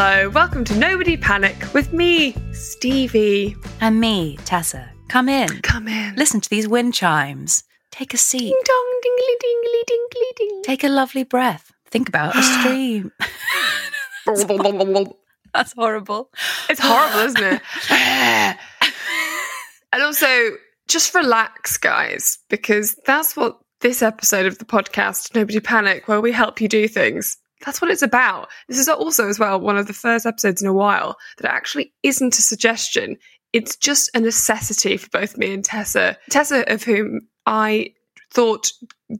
Hello, welcome to Nobody Panic with me, Stevie. And me, Tessa. Come in. Come in. Listen to these wind chimes. Take a seat. Ding dong, dingly dingly dingly ding. Take a lovely breath. Think about a stream. That's horrible. It's horrible, isn't it? and also, just relax, guys, because that's what this episode of the podcast, Nobody Panic, where we help you do things, that's what it's about. This is also, as well, one of the first episodes in a while that actually isn't a suggestion. It's just a necessity for both me and Tessa. Tessa, of whom I thought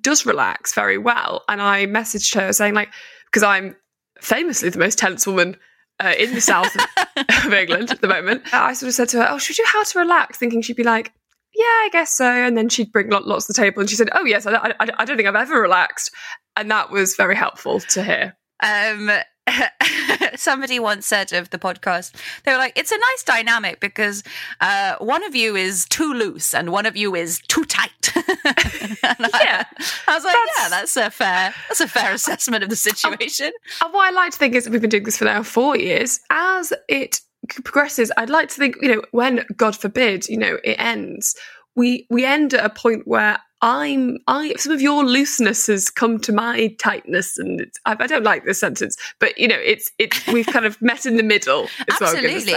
does relax very well. And I messaged her saying, like, because I'm famously the most tense woman uh, in the south of England at the moment. I sort of said to her, "Oh, should you how to relax?" Thinking she'd be like, "Yeah, I guess so." And then she'd bring lots to the table, and she said, "Oh, yes, I, I, I don't think I've ever relaxed," and that was very helpful to hear. Um, somebody once said of the podcast, they were like, it's a nice dynamic because uh, one of you is too loose and one of you is too tight. yeah. I, I, was like, that's, yeah, that's a fair, that's a fair assessment of the situation. And what I like to think is we've been doing this for now four years. As it progresses, I'd like to think, you know, when God forbid, you know, it ends, we we end at a point where I'm I some of your looseness has come to my tightness, and I, I, don't like this sentence, but you know, it's it's we've kind of met in the middle. Absolutely.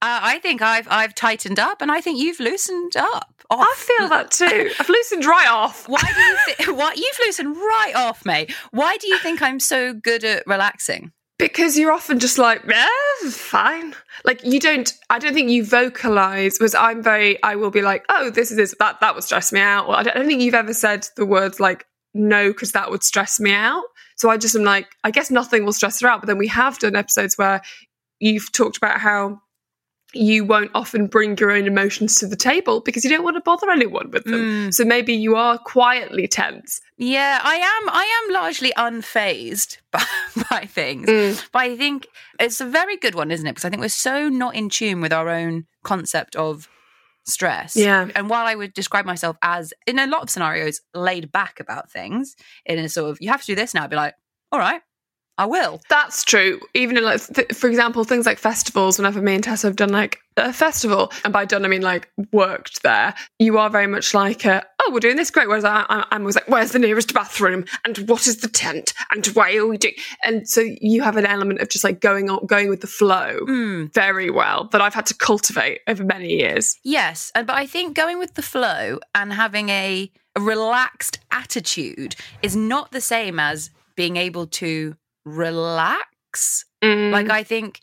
Uh, I think I've I've tightened up, and I think you've loosened up. Off. I feel that too. I've loosened right off. Why do you? Th- what you've loosened right off, mate? Why do you think I'm so good at relaxing? Because you're often just like yeah fine. Like you don't i don't think you vocalize was i'm very i will be like oh this is this that that would stress me out. I, don't, I don't think you've ever said the words like no because that would stress me out. So i just am like i guess nothing will stress her out but then we have done episodes where you've talked about how you won't often bring your own emotions to the table because you don't want to bother anyone with them. Mm. So maybe you are quietly tense. Yeah, I am. I am largely unfazed by, by things. Mm. But I think it's a very good one, isn't it? Because I think we're so not in tune with our own concept of stress. Yeah. And while I would describe myself as, in a lot of scenarios, laid back about things, in a sort of, you have to do this now, I'd be like, all right, I will. That's true. Even in like, th- for example, things like festivals. Whenever me and Tessa have done like a festival, and by done I mean like worked there, you are very much like, a, oh, we're doing this great. Whereas I, I, I'm always like, where's the nearest bathroom, and what is the tent, and why are we doing? And so you have an element of just like going on, going with the flow mm. very well that I've had to cultivate over many years. Yes, and but I think going with the flow and having a, a relaxed attitude is not the same as being able to relax. Mm. Like I think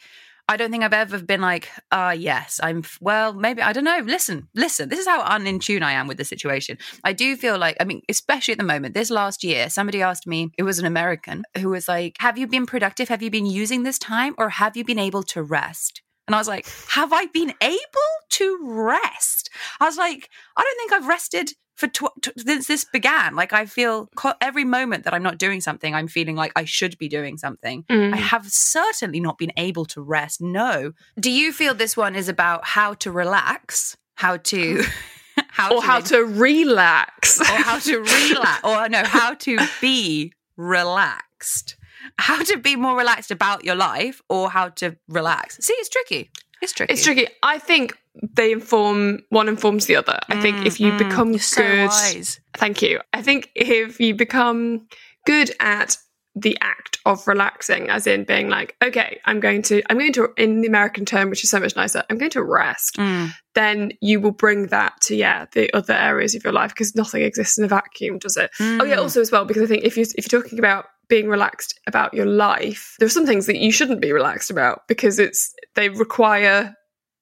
I don't think I've ever been like, ah, uh, yes, I'm well, maybe I don't know. Listen, listen, this is how un tune I am with the situation. I do feel like, I mean, especially at the moment, this last year, somebody asked me, it was an American who was like, Have you been productive? Have you been using this time or have you been able to rest? And I was like, Have I been able to rest? I was like, I don't think I've rested for tw- t- since this began. Like I feel co- every moment that I'm not doing something, I'm feeling like I should be doing something. Mm. I have certainly not been able to rest. No. Do you feel this one is about how to relax? How to how or to how to relax or how to relax or no how to be relaxed. How to be more relaxed about your life or how to relax. See, it's tricky. It's tricky. It's tricky. I think they inform one informs the other. I think if you Mm, become so good, wise. thank you. I think if you become good at the act of relaxing, as in being like, okay, I'm going to, I'm going to, in the American term, which is so much nicer, I'm going to rest. Mm. Then you will bring that to yeah the other areas of your life because nothing exists in a vacuum, does it? Oh yeah, Mm. also as well because I think if you if you're talking about being relaxed about your life, there are some things that you shouldn't be relaxed about because it's they require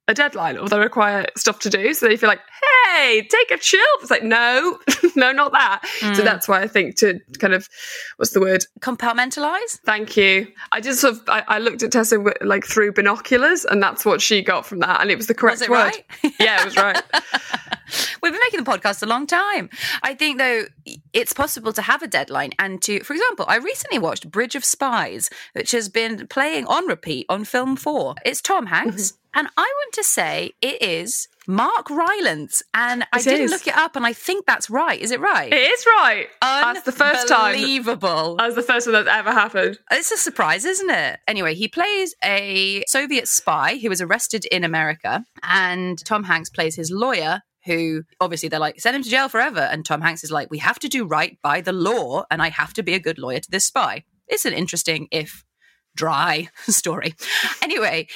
a deadline or they require stuff to do. So they feel like, hey, take a chill. It's like, no, no, not that. So Mm. that's why I think to kind of what's the word? Compartmentalize? Thank you. I just sort of I, I looked at Tessa wi- like through binoculars, and that's what she got from that, and it was the correct Was it word. right? Yeah, it was right. We've been making the podcast a long time. I think, though, it's possible to have a deadline and to, for example, I recently watched Bridge of Spies, which has been playing on repeat on Film 4. It's Tom Hanks. Mm-hmm. And I want to say it is Mark Rylance. And I It didn't is. look it up, and I think that's right. Is it right? It is right. That's the first time. Unbelievable. That's the first time that's ever happened. It's a surprise, isn't it? Anyway, he plays a Soviet spy who was arrested in America, and Tom Hanks plays his lawyer. Who obviously they're like, send him to jail forever. And Tom Hanks is like, we have to do right by the law, and I have to be a good lawyer to this spy. It's an interesting, if dry, story. Anyway,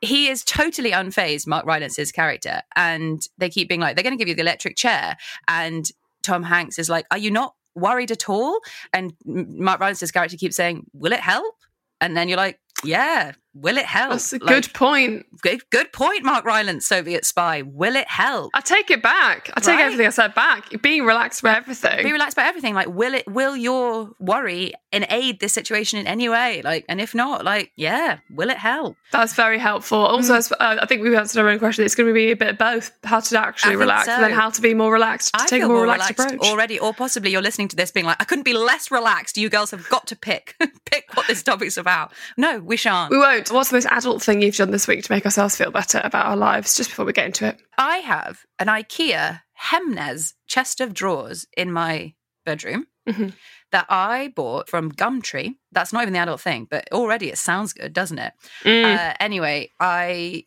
he is totally unfazed, Mark Rylance's character. And they keep being like, they're going to give you the electric chair. And Tom Hanks is like, are you not worried at all? And Mark Rylance's character keeps saying, will it help? And then you're like, yeah, will it help? That's a Like, good point. good, good point, Mark Rylance, Soviet spy. Will it help? I take it back. I take Right? everything I said back. Being relaxed about everything. Be relaxed about everything. Like, will it? Will your worry and aid this situation in any way? Like, and if not, like, yeah, will it help? That's very helpful. Also, Mm. uh, I think we've answered our own question. It's going to be a bit of both: how to actually relax, and then how to be more relaxed, to I take a feel more relaxed, approach. already, or possibly you're listening to this being like, I couldn't be less relaxed. You girls have got to pick, pick what this topic's about. No, we shan't. we won't. What's the most adult thing you've done this week to make ourselves feel better about our lives? Just before we get into it. I have an IKEA Hemnes chest of drawers in my bedroom Mhm. that I bought from Gumtree. That's not even the adult thing, but already it sounds good, doesn't it? Mm. Uh, anyway, I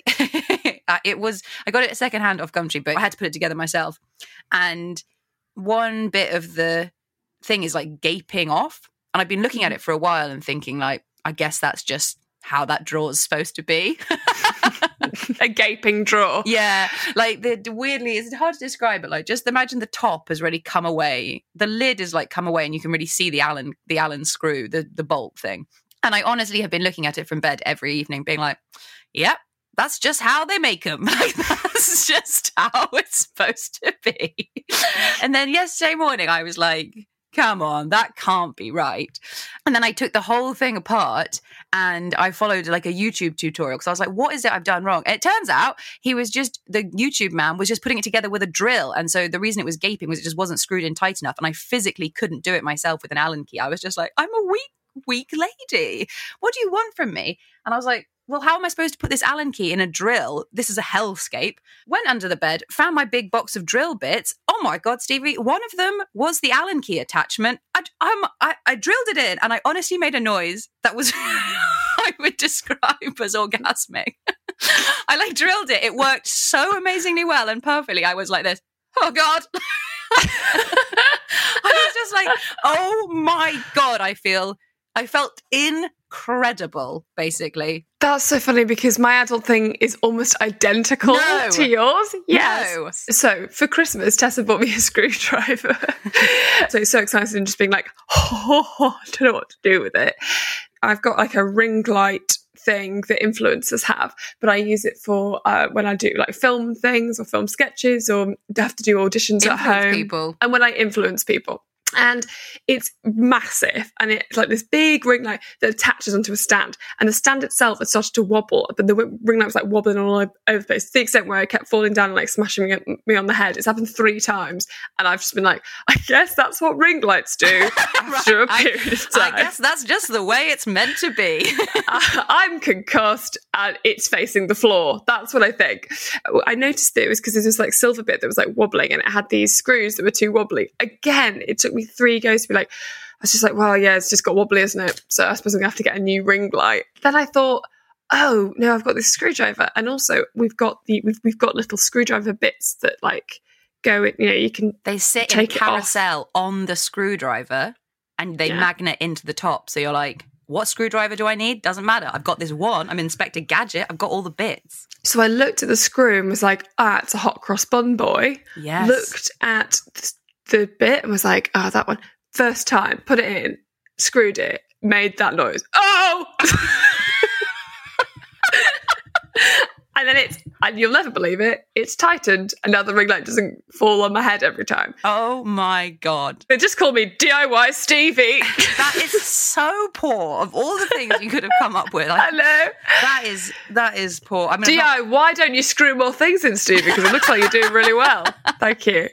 it was I got it secondhand off Gumtree, but I had to put it together myself. And one bit of the thing is like gaping off, and I've been looking at it for a while and thinking like, I guess that's just how that draw is supposed to be. a gaping drawer. Yeah, like the the- weirdly, it's hard to describe it. Like, just imagine the top has really come away. The lid is like come away, and you can really see the Allen the Allen screw, the the bolt thing. And I honestly have been looking at it from bed every evening, being like, "Yep, that's just how they make them. Like, that's just how it's supposed to be." And then yesterday morning, I was like. Come on, that can't be right. And then I took the whole thing apart and I followed like a YouTube tutorial because I was like, what is it I've done wrong? And it turns out he was just, the YouTube man was just putting it together with a drill. And so the reason it was gaping was it just wasn't screwed in tight enough. And I physically couldn't do it myself with an Allen key. I was just like, I'm a weak, weak lady. What do you want from me? And I was like, well, how am I supposed to put this Allen key in a drill? This is a hellscape. Went under the bed, found my big box of drill bits. Oh my God, Stevie, one of them was the Allen key attachment. I, I, I drilled it in and I honestly made a noise that was, I would describe as orgasmic. I like drilled it. It worked so amazingly well and perfectly. I was like this, oh God. I was just like, oh my God, I feel, I felt incredible, basically. That's so funny because my adult thing is almost identical No. to yours. Yes. No. So for Christmas, Tessa bought me a screwdriver. so it's so excited and just being like, oh, I don't know what to do with it. I've got like a ring light thing that influencers have, but I use it for uh, when I do like film things or film sketches or have to do auditions at home. people. And when I influence people. And it's massive, and it's like this big ring light that attaches onto a stand. And the stand itself has started to wobble, but the ring light was like wobbling all over the place to the extent where I kept falling down and like smashing me, on the head. It's happened three times, and I've just been like, I guess that's what ring lights do after a I- period of time. I guess that's just the way it's meant to be. I- uh, I'm concussed and it's facing the floor. That's what I think. I noticed that it was because there's this like silver bit that was like wobbling and it had these screws that were too wobbly. Again, it took me three goes to be like, I was just like, well, yeah, it's just got wobbly, isn't it? So I suppose I'm gonna have to get a new ring light. Then I thought, oh no, I've got this screwdriver, and also we've got the we've we've got little screwdriver bits that like go. in- You know, you can They sit Take in off. carousel on the screwdriver and they Yeah. magnet into the top. So you're like, what screwdriver do I need? Doesn't matter. I've got this one. I'm Inspector Gadget. I've got all the bits. So I looked at the screw and was like, ah, it's a hot cross bun boy. Yes. Looked at the, bit and was like, ah, that one. First time, put it in, screwed it, made that noise. Oh! and then it's, and you'll never believe it, it's tightened and now the ring light doesn't fall on my head every time. Oh my God. They just call me DIY Stevie. That is so poor. Of all the things you could have come up with, I like, know. that is that is poor. I mean, I'm DI, why don't you screw more things in, Stevie? Because it looks like you're doing really well. Thank you.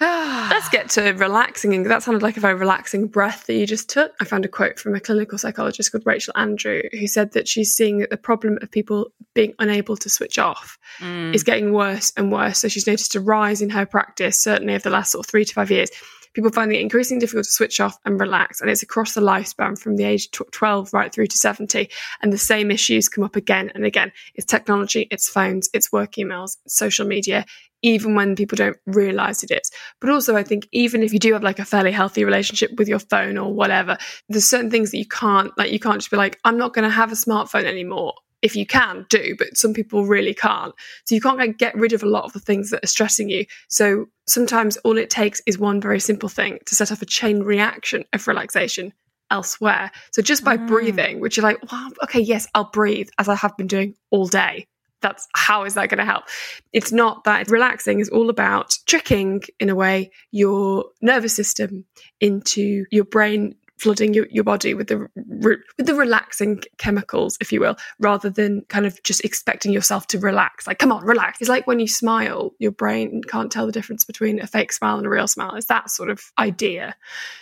Let's get to relaxing. And that sounded like a very relaxing breath that you just took. I found a quote from a clinical psychologist called Rachel Andrew, who said that she's seeing that the problem of people being unable to switch off Mm. is getting worse and worse. So she's noticed a rise in her practice, certainly over the last sort of three to five years. People finding it increasingly difficult to switch off and relax. And it's across the lifespan from the age of 12 right through to 70. And the same issues come up again and again. It's technology, it's phones, it's work emails, social media, even when people don't realize it is. But also, I think even if you do have like a fairly healthy relationship with your phone or whatever, there's certain things that you can't, like, you can't just be like, I'm not going to have a smartphone anymore. If you can, do, but some people really can't. So you can't like, get rid of a lot of the things that are stressing you. So sometimes all it takes is one very simple thing to set off a chain reaction of relaxation elsewhere. So just by Mm. breathing, which you're like, well, okay, yes, I'll breathe as I have been doing all day. That's how is that going to help? It's not that relaxing is all about tricking in a way your nervous system into your brain flooding your, your body with the re- with the relaxing chemicals if you will rather than kind of just expecting yourself to relax. Like come on relax. It's like when you smile your brain can't tell the difference between a fake smile and a real smile. It's that sort of idea.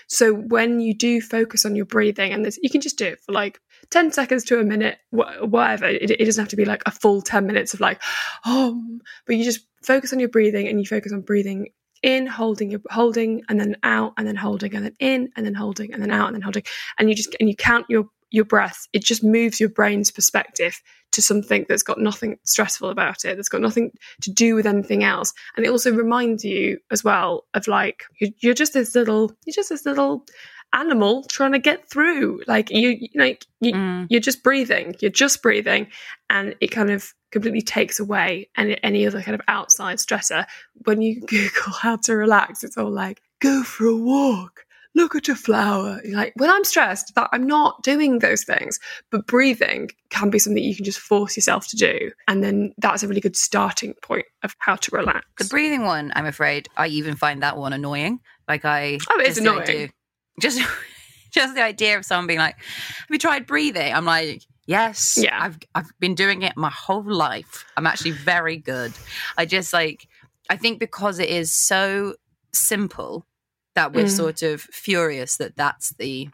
So when you do focus on your breathing and this, you can just do it for like 10 seconds to a minute wh- whatever. It, it doesn't have to be like a full 10 minutes of like oh but you just focus on your breathing and you focus on breathing in holding your holding and then out and then holding and then in and then holding and then out and then holding. And you just and you count your your breath. It just moves your brain's perspective to something that's got nothing stressful about it that's got nothing to do with anything else. And it also reminds you as well of like you're, you're just this little you're just this little animal trying to get through. Like you, you like you, Mm. you're just breathing you're just breathing and it kind of completely takes away any, any other kind of outside stressor. When you google how to relax it's all like go for a walk. Look at a flower. You're like when i'm stressed that i'm not doing those things but breathing can be something you can just force yourself to do. And then that's a really good starting point of how to relax. The breathing one, I'm afraid, I even find that one annoying. Like I, Oh, it is just the annoying. Just, just the idea of someone being like, "Have you tried breathing?" I'm like, "Yes, Yeah. I've I've been doing it my whole life. I'm actually very good." I just like, I think because it is so simple that we're Mm. sort of furious that that's the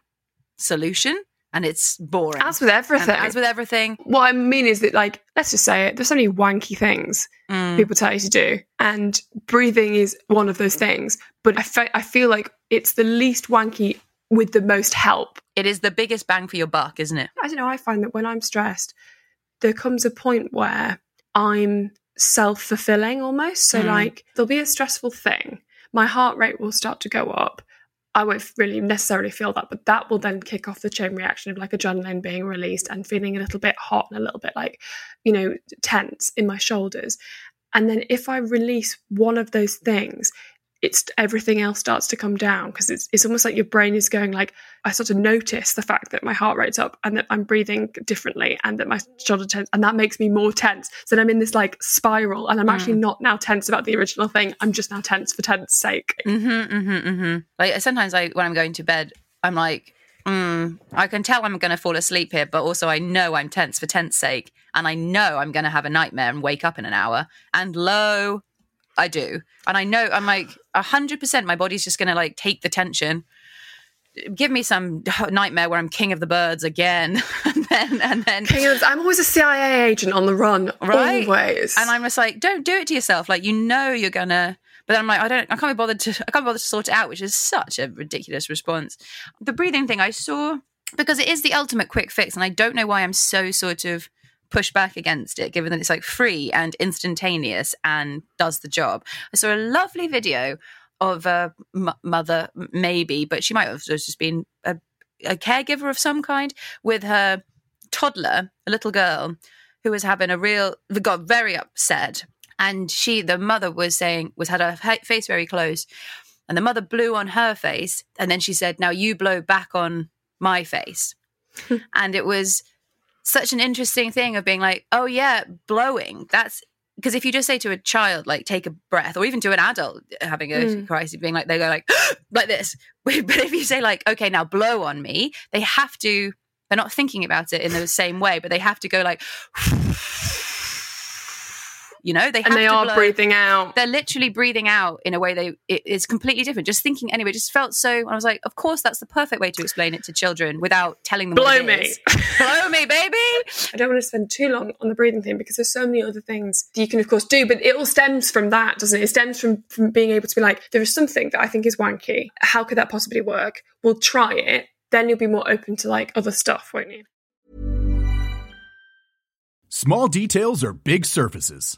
solution, and it's boring. as with everything And as with everything, what I mean is that, like, let's just say it. There's so many wanky things mm, people tell you to do, and breathing is one of those things. But I, fe- I feel like it's the least wanky with the most help. it is the biggest bang for your buck, isn't it? I don't know. I find that when I'm stressed, there comes a point where I'm self fulfilling almost. So, Mm. like, there'll be a stressful thing, my heart rate will start to go up. I won't really necessarily feel that, but that will then kick off the chain reaction of like adrenaline being released and feeling a little bit hot and a little bit like, you know, tense in my shoulders. And then if I release one of those things, it's everything else starts to come down because it's it's almost like your brain is going like I start to notice the fact that my heart rate's up and that I'm breathing differently and that my shoulder tense and that makes me more tense. So then I'm in this like spiral and I'm actually not now tense about the original thing. I'm just now tense for tense sake. Mm-hmm, mm-hmm, mm-hmm. Like sometimes, I when I'm going to bed, I'm like, mm, I can tell I'm going to fall asleep here, but also I know I'm tense for tense sake, and I know I'm going to have a nightmare and wake up in an hour. And lo, I do, and I know I'm like hundred percent. My body's just going to like take the tension. Give me some nightmare where I'm king of the birds again, and then and then I'm always a CIA agent on the run, Right. always. And I'm just like, don't do it to yourself. Like, you know, you're gonna. But then I'm like, I don't, I can't be bothered to, I can't be bothered to sort it out, which is such a ridiculous response. The breathing thing, I saw because it is the ultimate quick fix, and I don't know why I'm so sort of pushed back against it, given that it's like free and instantaneous and does the job. I saw a lovely video of a m- mother, maybe, but she might have just been a, a caregiver of some kind with her toddler, a little girl who was having a real, got very upset and she the mother was saying was had her face very close and the mother blew on her face and then she said now you blow back on my face and it was such an interesting thing of being like oh yeah blowing that's because if you just say to a child like take a breath or even to an adult having a mm. crisis being like they go like like this but if you say like okay now blow on me they have to they're not thinking about it in the same way but they have to go like you know, they and they are blow. breathing out. They're literally breathing out in a way they it is completely different. Just thinking anyway, just felt so. I was like, of course, that's the perfect way to explain it to children without telling them. Blow me, blow me, baby. I don't want to spend too long on the breathing thing because there's so many other things you can, of course, do. But it all stems from that, doesn't it? It stems from from being able to be like, there is something that I think is wanky. How could that possibly work? We'll try it. Then you'll be more open to like other stuff, won't you? Small details are big surfaces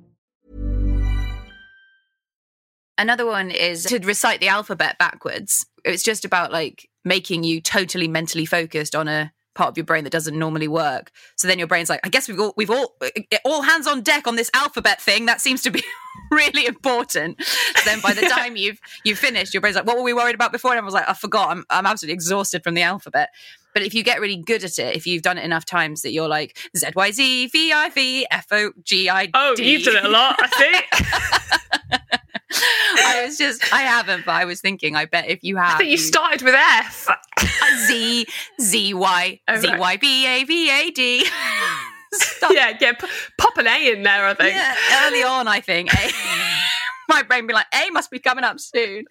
Another one is to recite the alphabet backwards. It's just about like making you totally mentally focused on a part of your brain that doesn't normally work. So then your brain's like, I guess we've all we've all uh, all hands on deck on this alphabet thing. That seems to be really important. So then by the time you've you've finished, your brain's like, what were we worried about before? And I was like, I forgot. I'm I'm absolutely exhausted from the alphabet. But if you get really good at it, if you've done it enough times that you're like Z Y Z V I V F O G I D. Oh, you've done it a lot, I think. I was just, I haven't, but I was thinking, I bet if you have. I think you, you started with F. Z, Z, Y, Z, Y, B, A, V, A, D. Yeah, get pop an A in there, I think. Yeah, early on, I think. A- my brain be like, A must be coming up soon.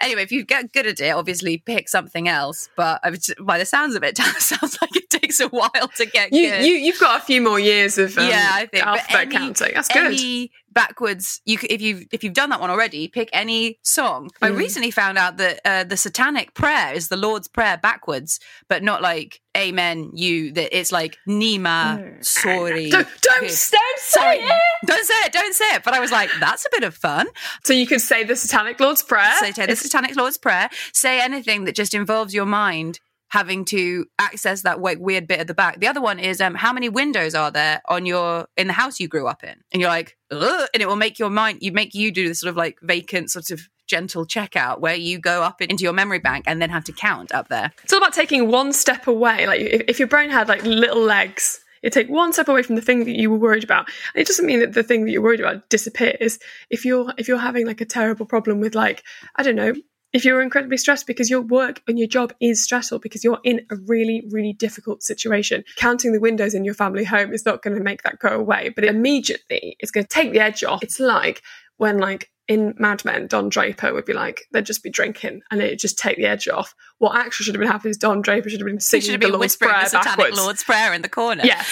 Anyway, if you get good at it, obviously pick something else. But by the sounds of it, it sounds like it takes a while to get you, good. You, you've got a few more years of um, yeah, I think alphabet any, counting. That's good. Any backwards, you if you if you've done that one already, pick any song. Mm. I recently found out that uh, the Satanic Prayer is the Lord's Prayer backwards, but not like Amen. You that it's like Nima. Mm. Sorry, don't don't, don't say sorry. it. Don't say it. Don't say it. But I was like, that's a bit of fun. So you could say the Satanic Lord's Prayer. The Satanic Lord's Prayer. Say anything that just involves your mind having to access that weird bit at the back. The other one is um, how many windows are there on your in the house you grew up in, and you're like, Ugh, and it will make your mind you make you do this sort of like vacant sort of gentle checkout where you go up into your memory bank and then have to count up there. It's all about taking one step away. Like if, if your brain had like little legs you take one step away from the thing that you were worried about. And it doesn't mean that the thing that you're worried about disappears. If you're if you're having like a terrible problem with like, I don't know, if you're incredibly stressed because your work and your job is stressful because you're in a really, really difficult situation, counting the windows in your family home is not going to make that go away. But it immediately it's going to take the edge off. It's like when like in Mad Men, Don Draper would be like, they'd just be drinking and it'd just take the edge off. What actually should have been happening is Don Draper should have been singing should have the been Lord's Prayer the Satanic backwards. Lord's Prayer in the corner. Yeah.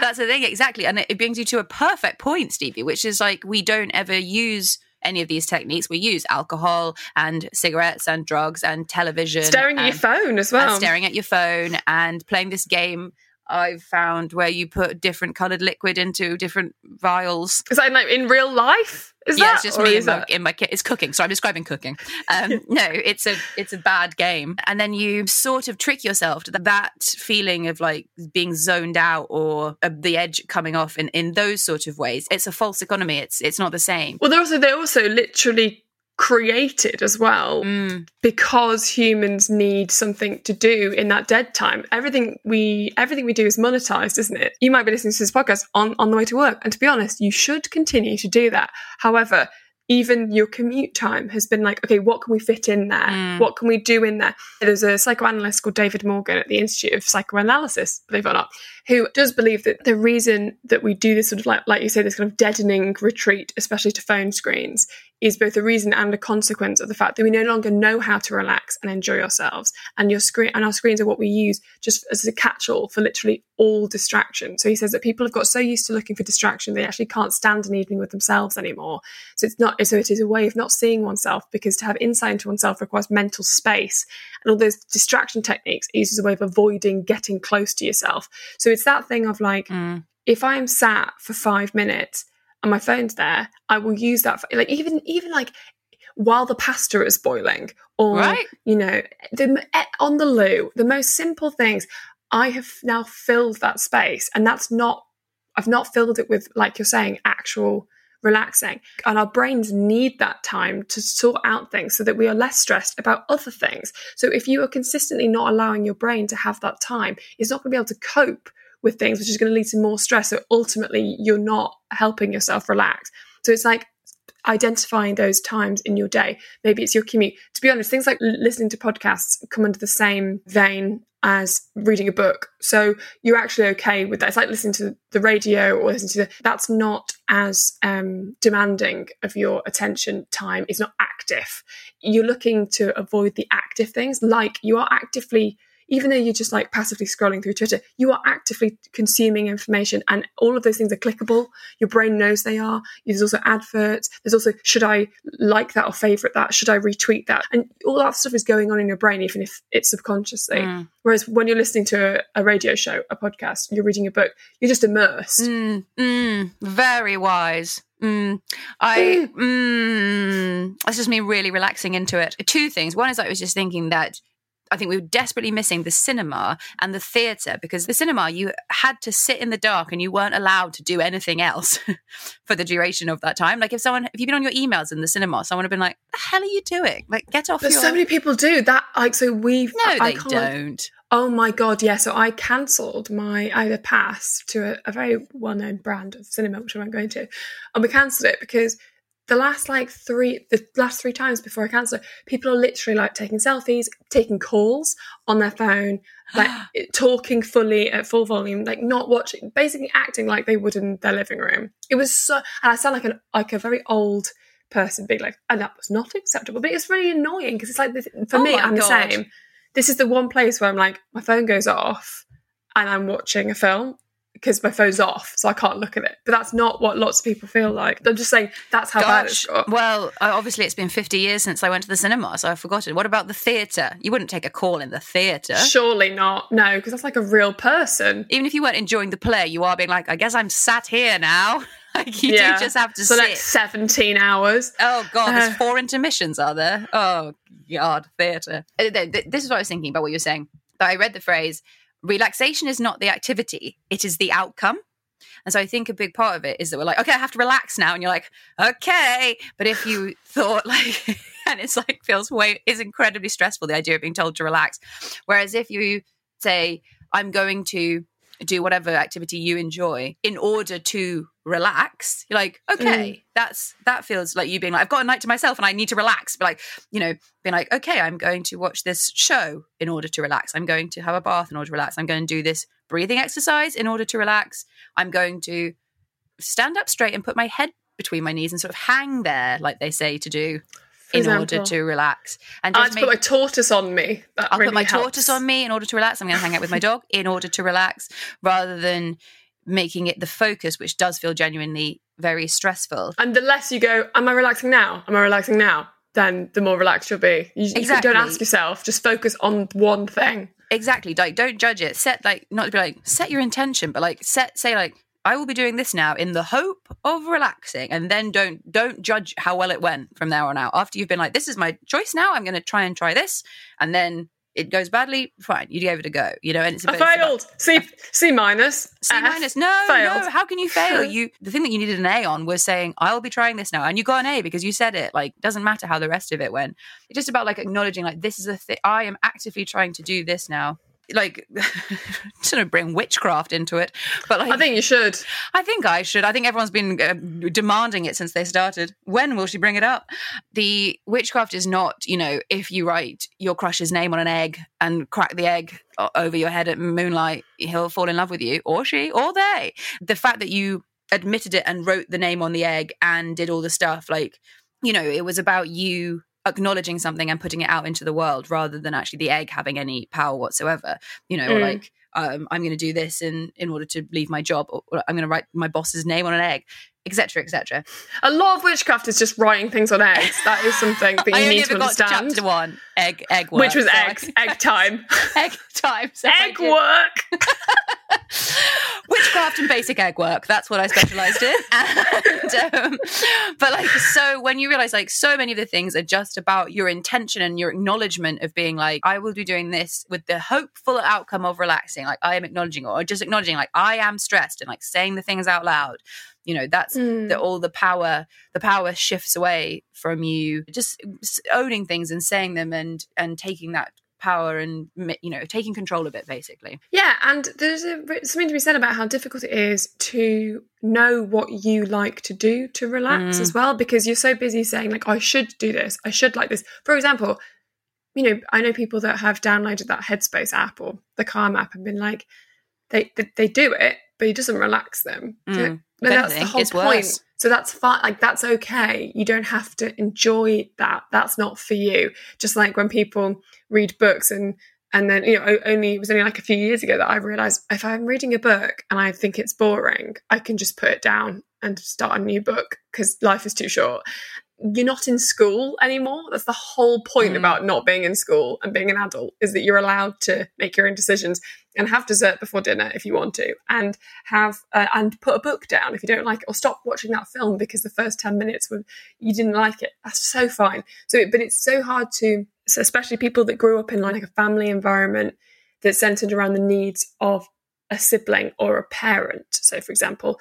That's the thing, exactly. And it brings you to a perfect point, Stevie, which is like we don't ever use any of these techniques. We use alcohol and cigarettes and drugs and television. Staring and, at your phone as well. staring at your phone and playing this game I've found where you put different coloured liquid into different vials. Is that like in real life? Is yeah, that, it's just me in my, in my kit. It's cooking, so I'm describing cooking. Um, no, it's a it's a bad game, and then you sort of trick yourself to that feeling of like being zoned out or uh, the edge coming off in in those sort of ways. It's a false economy. It's it's not the same. Well, they're also they're also literally created as well Mm. because humans need something to do in that dead time. Everything we everything we do is monetized, isn't it? You might be listening to this podcast on on the way to work, and to be honest, you should continue to do that. However. Even your commute time has been like, okay, what can we fit in there? Mm. What can we do in there? There's a psychoanalyst called David Morgan at the Institute of Psychoanalysis, believe it or not, who does believe that the reason that we do this sort of like, like you say, this kind of deadening retreat, especially to phone screens, is both a reason and a consequence of the fact that we no longer know how to relax and enjoy ourselves. And your screen and our screens are what we use just as a catch-all for literally all distraction. So he says that people have got so used to looking for distraction they actually can't stand an evening with themselves anymore. So it's not so it is a way of not seeing oneself because to have insight into oneself requires mental space. And all those distraction techniques is a way of avoiding getting close to yourself. So it's that thing of like Mm. if I'm sat for five minutes and my phone's there, I will use that for, like even even like while the pasta is boiling or Right. you know the on the loo the most simple things I have now filled that space and that's not I've not filled it with like you're saying actual relaxing and our brains need that time to sort out things so that we are less stressed about other things so if you are consistently not allowing your brain to have that time it's not going to be able to cope with things which is going to lead to more stress. So ultimately you're not helping yourself relax. So it's like identifying those times in your day. Maybe it's your commute. To be honest things like listening to podcasts come under the same vein as reading a book. So you're actually okay with that. It's like listening to the radio or listening to the, that's not as um, demanding of your attention time. It's not active. You're looking to avoid the active things. Like you are actively even though you're just like passively scrolling through Twitter, you are actively consuming information and all of those things are clickable. Your brain knows they are. There's also adverts. There's also, should I like that or favorite that? Should I retweet that? And all that stuff is going on in your brain, even if it's subconsciously. Mm. Whereas when you're listening to a, a radio show, a podcast, you're reading a book, you're just immersed. Mm, mm, very wise. Mm, I mm, that's just me really relaxing into it. Two things. One is I was just thinking that I think we were desperately missing the cinema and the theatre because the cinema you had to sit in the dark and you weren't allowed to do anything else for the duration of that time. Like if someone if you've been on your emails in the cinema, someone would have been like, "The hell are you doing? Like get off But your." so many people do that. Like, so we've. no, I they can't- don't. Oh my god, yeah. So I cancelled my either pass to a, a very well known brand of cinema, which I won't go into, and we cancelled it because the last like three the last three times before I cancelled people are literally like taking selfies, taking calls on their phone, like talking fully at full volume, like not watching, basically acting like they would in their living room. It was so, and I sound like an like a very old person being like, and that was not acceptable. But it's really annoying because it's like this, for Oh me, I'm God. the same this is the one place where I'm like, my phone goes off and I'm watching a film because my phone's off, so I can't look at it. But that's not what lots of people feel like. I'm just saying that's how bad it's Gosh, got. well, uh, obviously it's been 50 years since I went to the cinema, so I've forgotten. What about the theatre? You wouldn't take a call in the theatre. Surely not. No, because that's like a real person. Even if you weren't enjoying the play, you are being like, I guess I'm sat here now. like you yeah. do just have to so sit. like 17 hours. Oh God, Uh. there's four intermissions, are there? Oh God, theatre. Uh, th- th- This is what I was thinking about what you were saying. That I read the phrase, relaxation is not the activity, it is the outcome. And so I think a big part of it is that we're like, okay, I have to relax now. And you're like, okay. But if you thought like, and it's like feels way, is incredibly stressful, the idea of being told to relax. Whereas if you say, I'm going to do whatever activity you enjoy in order to relax, you're like, okay, mm. that's, that feels like you being like, I've got a night to myself and I need to relax. But like, you know, being like, okay, I'm going to watch this show in order to relax. I'm going to have a bath in order to relax. I'm going to do this breathing exercise in order to relax. I'm going to stand up straight and put my head between my knees and sort of hang there, like they say to do, For in order to relax. And I just had to put make- my tortoise on me. That I'll really put my helps. tortoise on me in order to relax. I'm going to hang out with my dog in order to relax, rather than making it the focus, which does feel genuinely very stressful. And the less you go, am I relaxing now? Am I relaxing now? Then the more relaxed you'll be. You, you Exactly. don't ask yourself, just focus on one thing. exactly. Like, don't judge it. Set like not to be like set your intention, but like set say like I will be doing this now in the hope of relaxing, and then don't don't judge how well it went from there on out. After you've been like, this is my choice now. I'm going to try and try this, and then it goes badly, fine, you gave it a go, you know. And it's I failed. C uh, C minus. C uh-huh. minus. No, failed. no. How can you fail? You the thing that you needed an A on was saying I'll be trying this now, and you got an A because you said it. Like doesn't matter how the rest of it went. It's just about like acknowledging like this is a thing. I am actively trying to do this now like to bring witchcraft into it but like I think you should. I think I should. I think everyone's been uh, demanding it since they started. When will she bring it up? The witchcraft is not, you know, if you write your crush's name on an egg and crack the egg over your head at moonlight, he'll fall in love with you, or she, or they. The fact that you admitted it and wrote the name on the egg and did all the stuff, like, you know, it was about you acknowledging something and putting it out into the world rather than actually the egg having any power whatsoever. You know, Mm. like um, I'm going to do this in in order to leave my job, or, or I'm going to write my boss's name on an egg, etc., etc. A lot of witchcraft is just writing things on eggs. That is something that you I need to ever got to understand. chapter one, egg, egg work, which was so I- egg time, egg time, so egg work. witchcraft and basic egg work. That's what I specialized in. And, um, but like, so when you realize like so many of the things are just about your intention and your acknowledgement of being like, I will be doing this with the hopeful outcome of relaxing. Like I am acknowledging or just acknowledging like I am stressed and like saying the things out loud. You know, that's Mm. the, all the power, the power shifts away from you just owning things and saying them and, and taking that power and, you know, taking control of it basically. Yeah, and there's a, something to be said about how difficult it is to know what you like to do to relax Mm. as well, because you're so busy saying like, "I should do this, I should like this." For example, you know, I know people that have downloaded that Headspace app or the Calm app and been like, they they, they do it, but it doesn't relax them. Mm. But that's the whole point. worse. So that's fine. Like that's okay. You don't have to enjoy that. That's not for you. Just like when people read books and and then you know only it was only like a few years ago that I realized if I'm reading a book and I think it's boring, I can just put it down and start a new book because life is too short. You're not in school anymore. That's the whole point Mm. about not being in school and being an adult is that you're allowed to make your own decisions and have dessert before dinner if you want to, and have uh, and put a book down if you don't like it, or stop watching that film because the first ten minutes were you didn't like it. That's so fine. So, but it's so hard to, so especially people that grew up in like a family environment that's centered around the needs of a sibling or a parent. So, for example,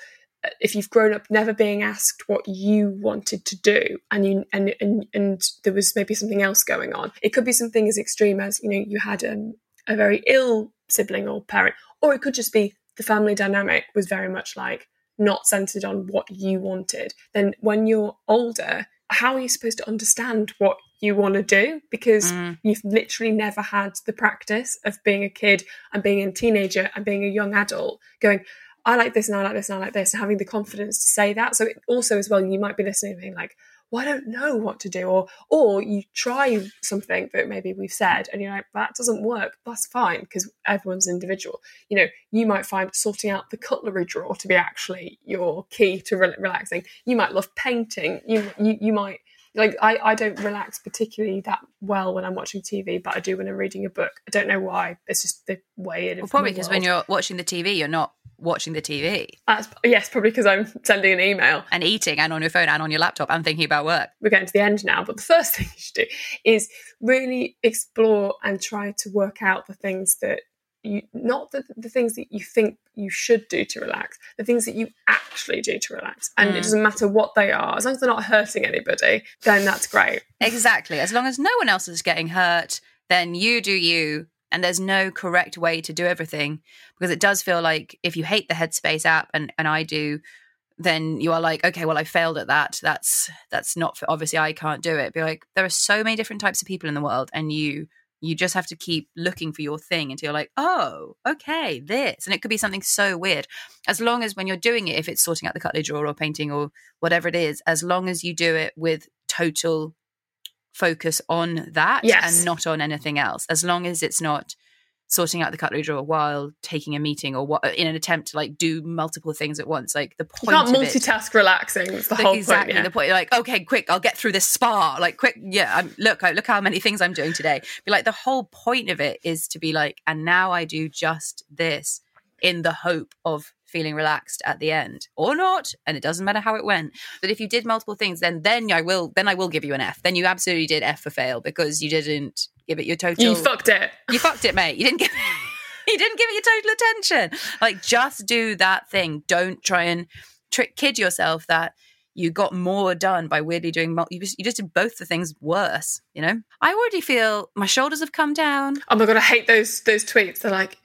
if you've grown up never being asked what you wanted to do and you and and, and there was maybe something else going on it could be something as extreme as you know you had um, a very ill sibling or parent or it could just be the family dynamic was very much like not centered on what you wanted then when you're older how are you supposed to understand what you want to do because Mm. you've literally never had the practice of being a kid and being a teenager and being a young adult going I like this and I like this and I like this, and having the confidence to say that. So also as well, you might be listening and being like, well, I don't know what to do, or or you try something that maybe we've said, and you're like, that doesn't work. That's fine because everyone's individual. You know, you might find sorting out the cutlery drawer to be actually your key to re- relaxing. You might love painting. You you you might. Like I, I don't relax particularly that well when I'm watching TV, but I do when I'm reading a book. I don't know why. It's just the way it is. Well, probably because when you're watching the TV, you're not watching the TV That's, yes, probably because I'm sending an email. and eating and on your phone and on your laptop and thinking about work. We're getting to the end now, but the first thing you should do is really explore and try to work out the things that you, not the, the things that you think you should do to relax, the things that you actually do to relax. And Mm. it doesn't matter what they are, as long as they're not hurting anybody, then that's great. Exactly. As long as no one else is getting hurt, then you do you. And there's no correct way to do everything because it does feel like if you hate the Headspace app, and, and I do, then you are like, okay, well, I failed at that. That's that's not for, obviously I can't do it. Be like, there are so many different types of people in the world, and you you just have to keep looking for your thing until you're like, oh, okay, this, and it could be something so weird. As long as when you're doing it, if it's sorting out the cutlery drawer or painting or whatever it is, as long as you do it with total focus on that Yes. and not on anything else as long as it's not sorting out the cutlery drawer while taking a meeting or what in an attempt to like do multiple things at once. Like the point You can't of it- multitask relaxing. It's the like, whole exactly point. Yeah. the point. You're like, okay, quick, I'll get through this spa. Like, quick, yeah. I'm, look, I- look how many things I'm doing today. Be like, the whole point of it is to be like, and now I do just this in the hope of feeling relaxed at the end or not and it doesn't matter how it went but if you did multiple things then then i will then i will give you an f then you absolutely did f for fail because you didn't give it your total You fucked it. you fucked it, mate. You didn't give you didn't give it your total attention. Like just do that thing. Don't try and trick kid yourself that you got more done by weirdly doing mul- you just, you just did both the things worse, you know? I already feel my shoulders have come down. Oh my god, I hate those those tweets. They're like,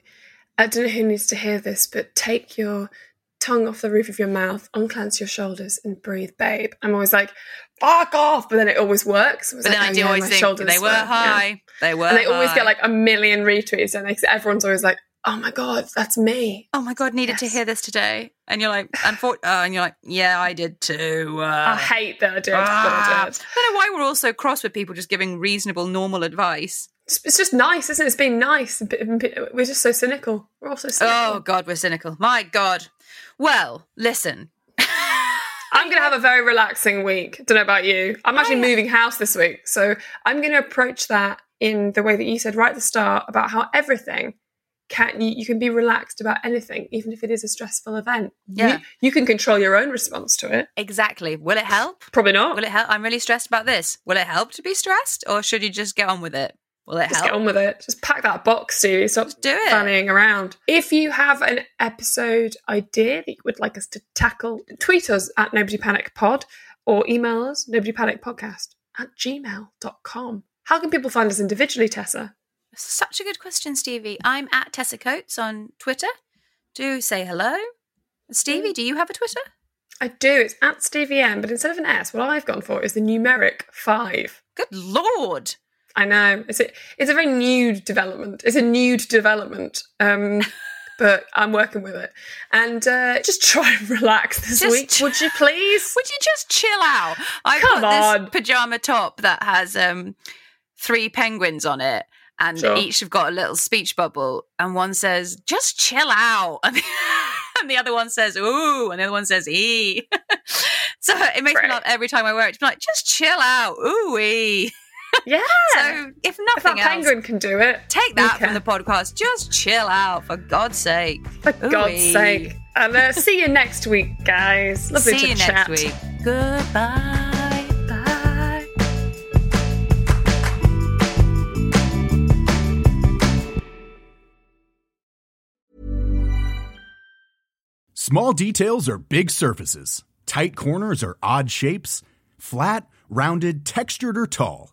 I don't know who needs to hear this, but take your tongue off the roof of your mouth, unclench your shoulders, and breathe, babe. I'm always like, fuck off, but then it always works. But then I do always think they were high. They were and they always get like a million retweets, and they, everyone's always like, oh my god, that's me. Oh my god, needed to hear this today, and you're like, and, for, uh, and you're like, yeah, I did too. Uh, I hate that I did, ah. but I I don't know why we're all so cross with people just giving reasonable, normal advice. It's, it's just nice, isn't it? It's been nice. We're just so cynical. We're all so cynical. Oh God, we're cynical. My God. Well, listen. I'm going to have a very relaxing week. Don't know about you. I'm actually moving house this week. So I'm going to approach that in the way that you said right at the start about how everything can, you, you can be relaxed about anything, even if it is a stressful event. Yeah. You, you can control your own response to it. Exactly. Will it help? Probably not. Will it help? I'm really stressed about this. Will it help to be stressed, or should you just get on with it? Will it Just help? get on with it. Just pack that box, Stevie. Stop do it. fannying around. If you have an episode idea that you would like us to tackle, tweet us at Nobody Panic Pod or email us Nobody Panic Podcast at gmail.com. How can people find us individually, Tessa? Such a good question, Stevie. I'm at Tessa Coates on Twitter. Do say hello. Stevie, mm. do you have a Twitter? I do. It's at Stevie M, but instead of an S, what I've gone for is the numeric five. Good lord. I know it's a it's a very nude development. It's a nude development, um, but I'm working with it. And uh, just try and relax this Just week, would you please? Would you just chill out? I've Come got on. this pajama top that has um three penguins on it. And Sure. each have got a little speech bubble, and one says, "Just chill out," and the, and the other one says, "Ooh," and the other one says, "Ee." so it makes Great. me laugh every time I wear it. Be like, "Just chill out, ooh wee." Yeah. So if if that nothing else, penguin can do it, take that from the podcast. Just chill out, for God's sake. For God's Ooh-wee. sake. And uh, see you next week, guys. Lovely See to you chat. next week. Goodbye. Bye. Small details are big surfaces. Tight corners are odd shapes. Flat, rounded, textured, or tall.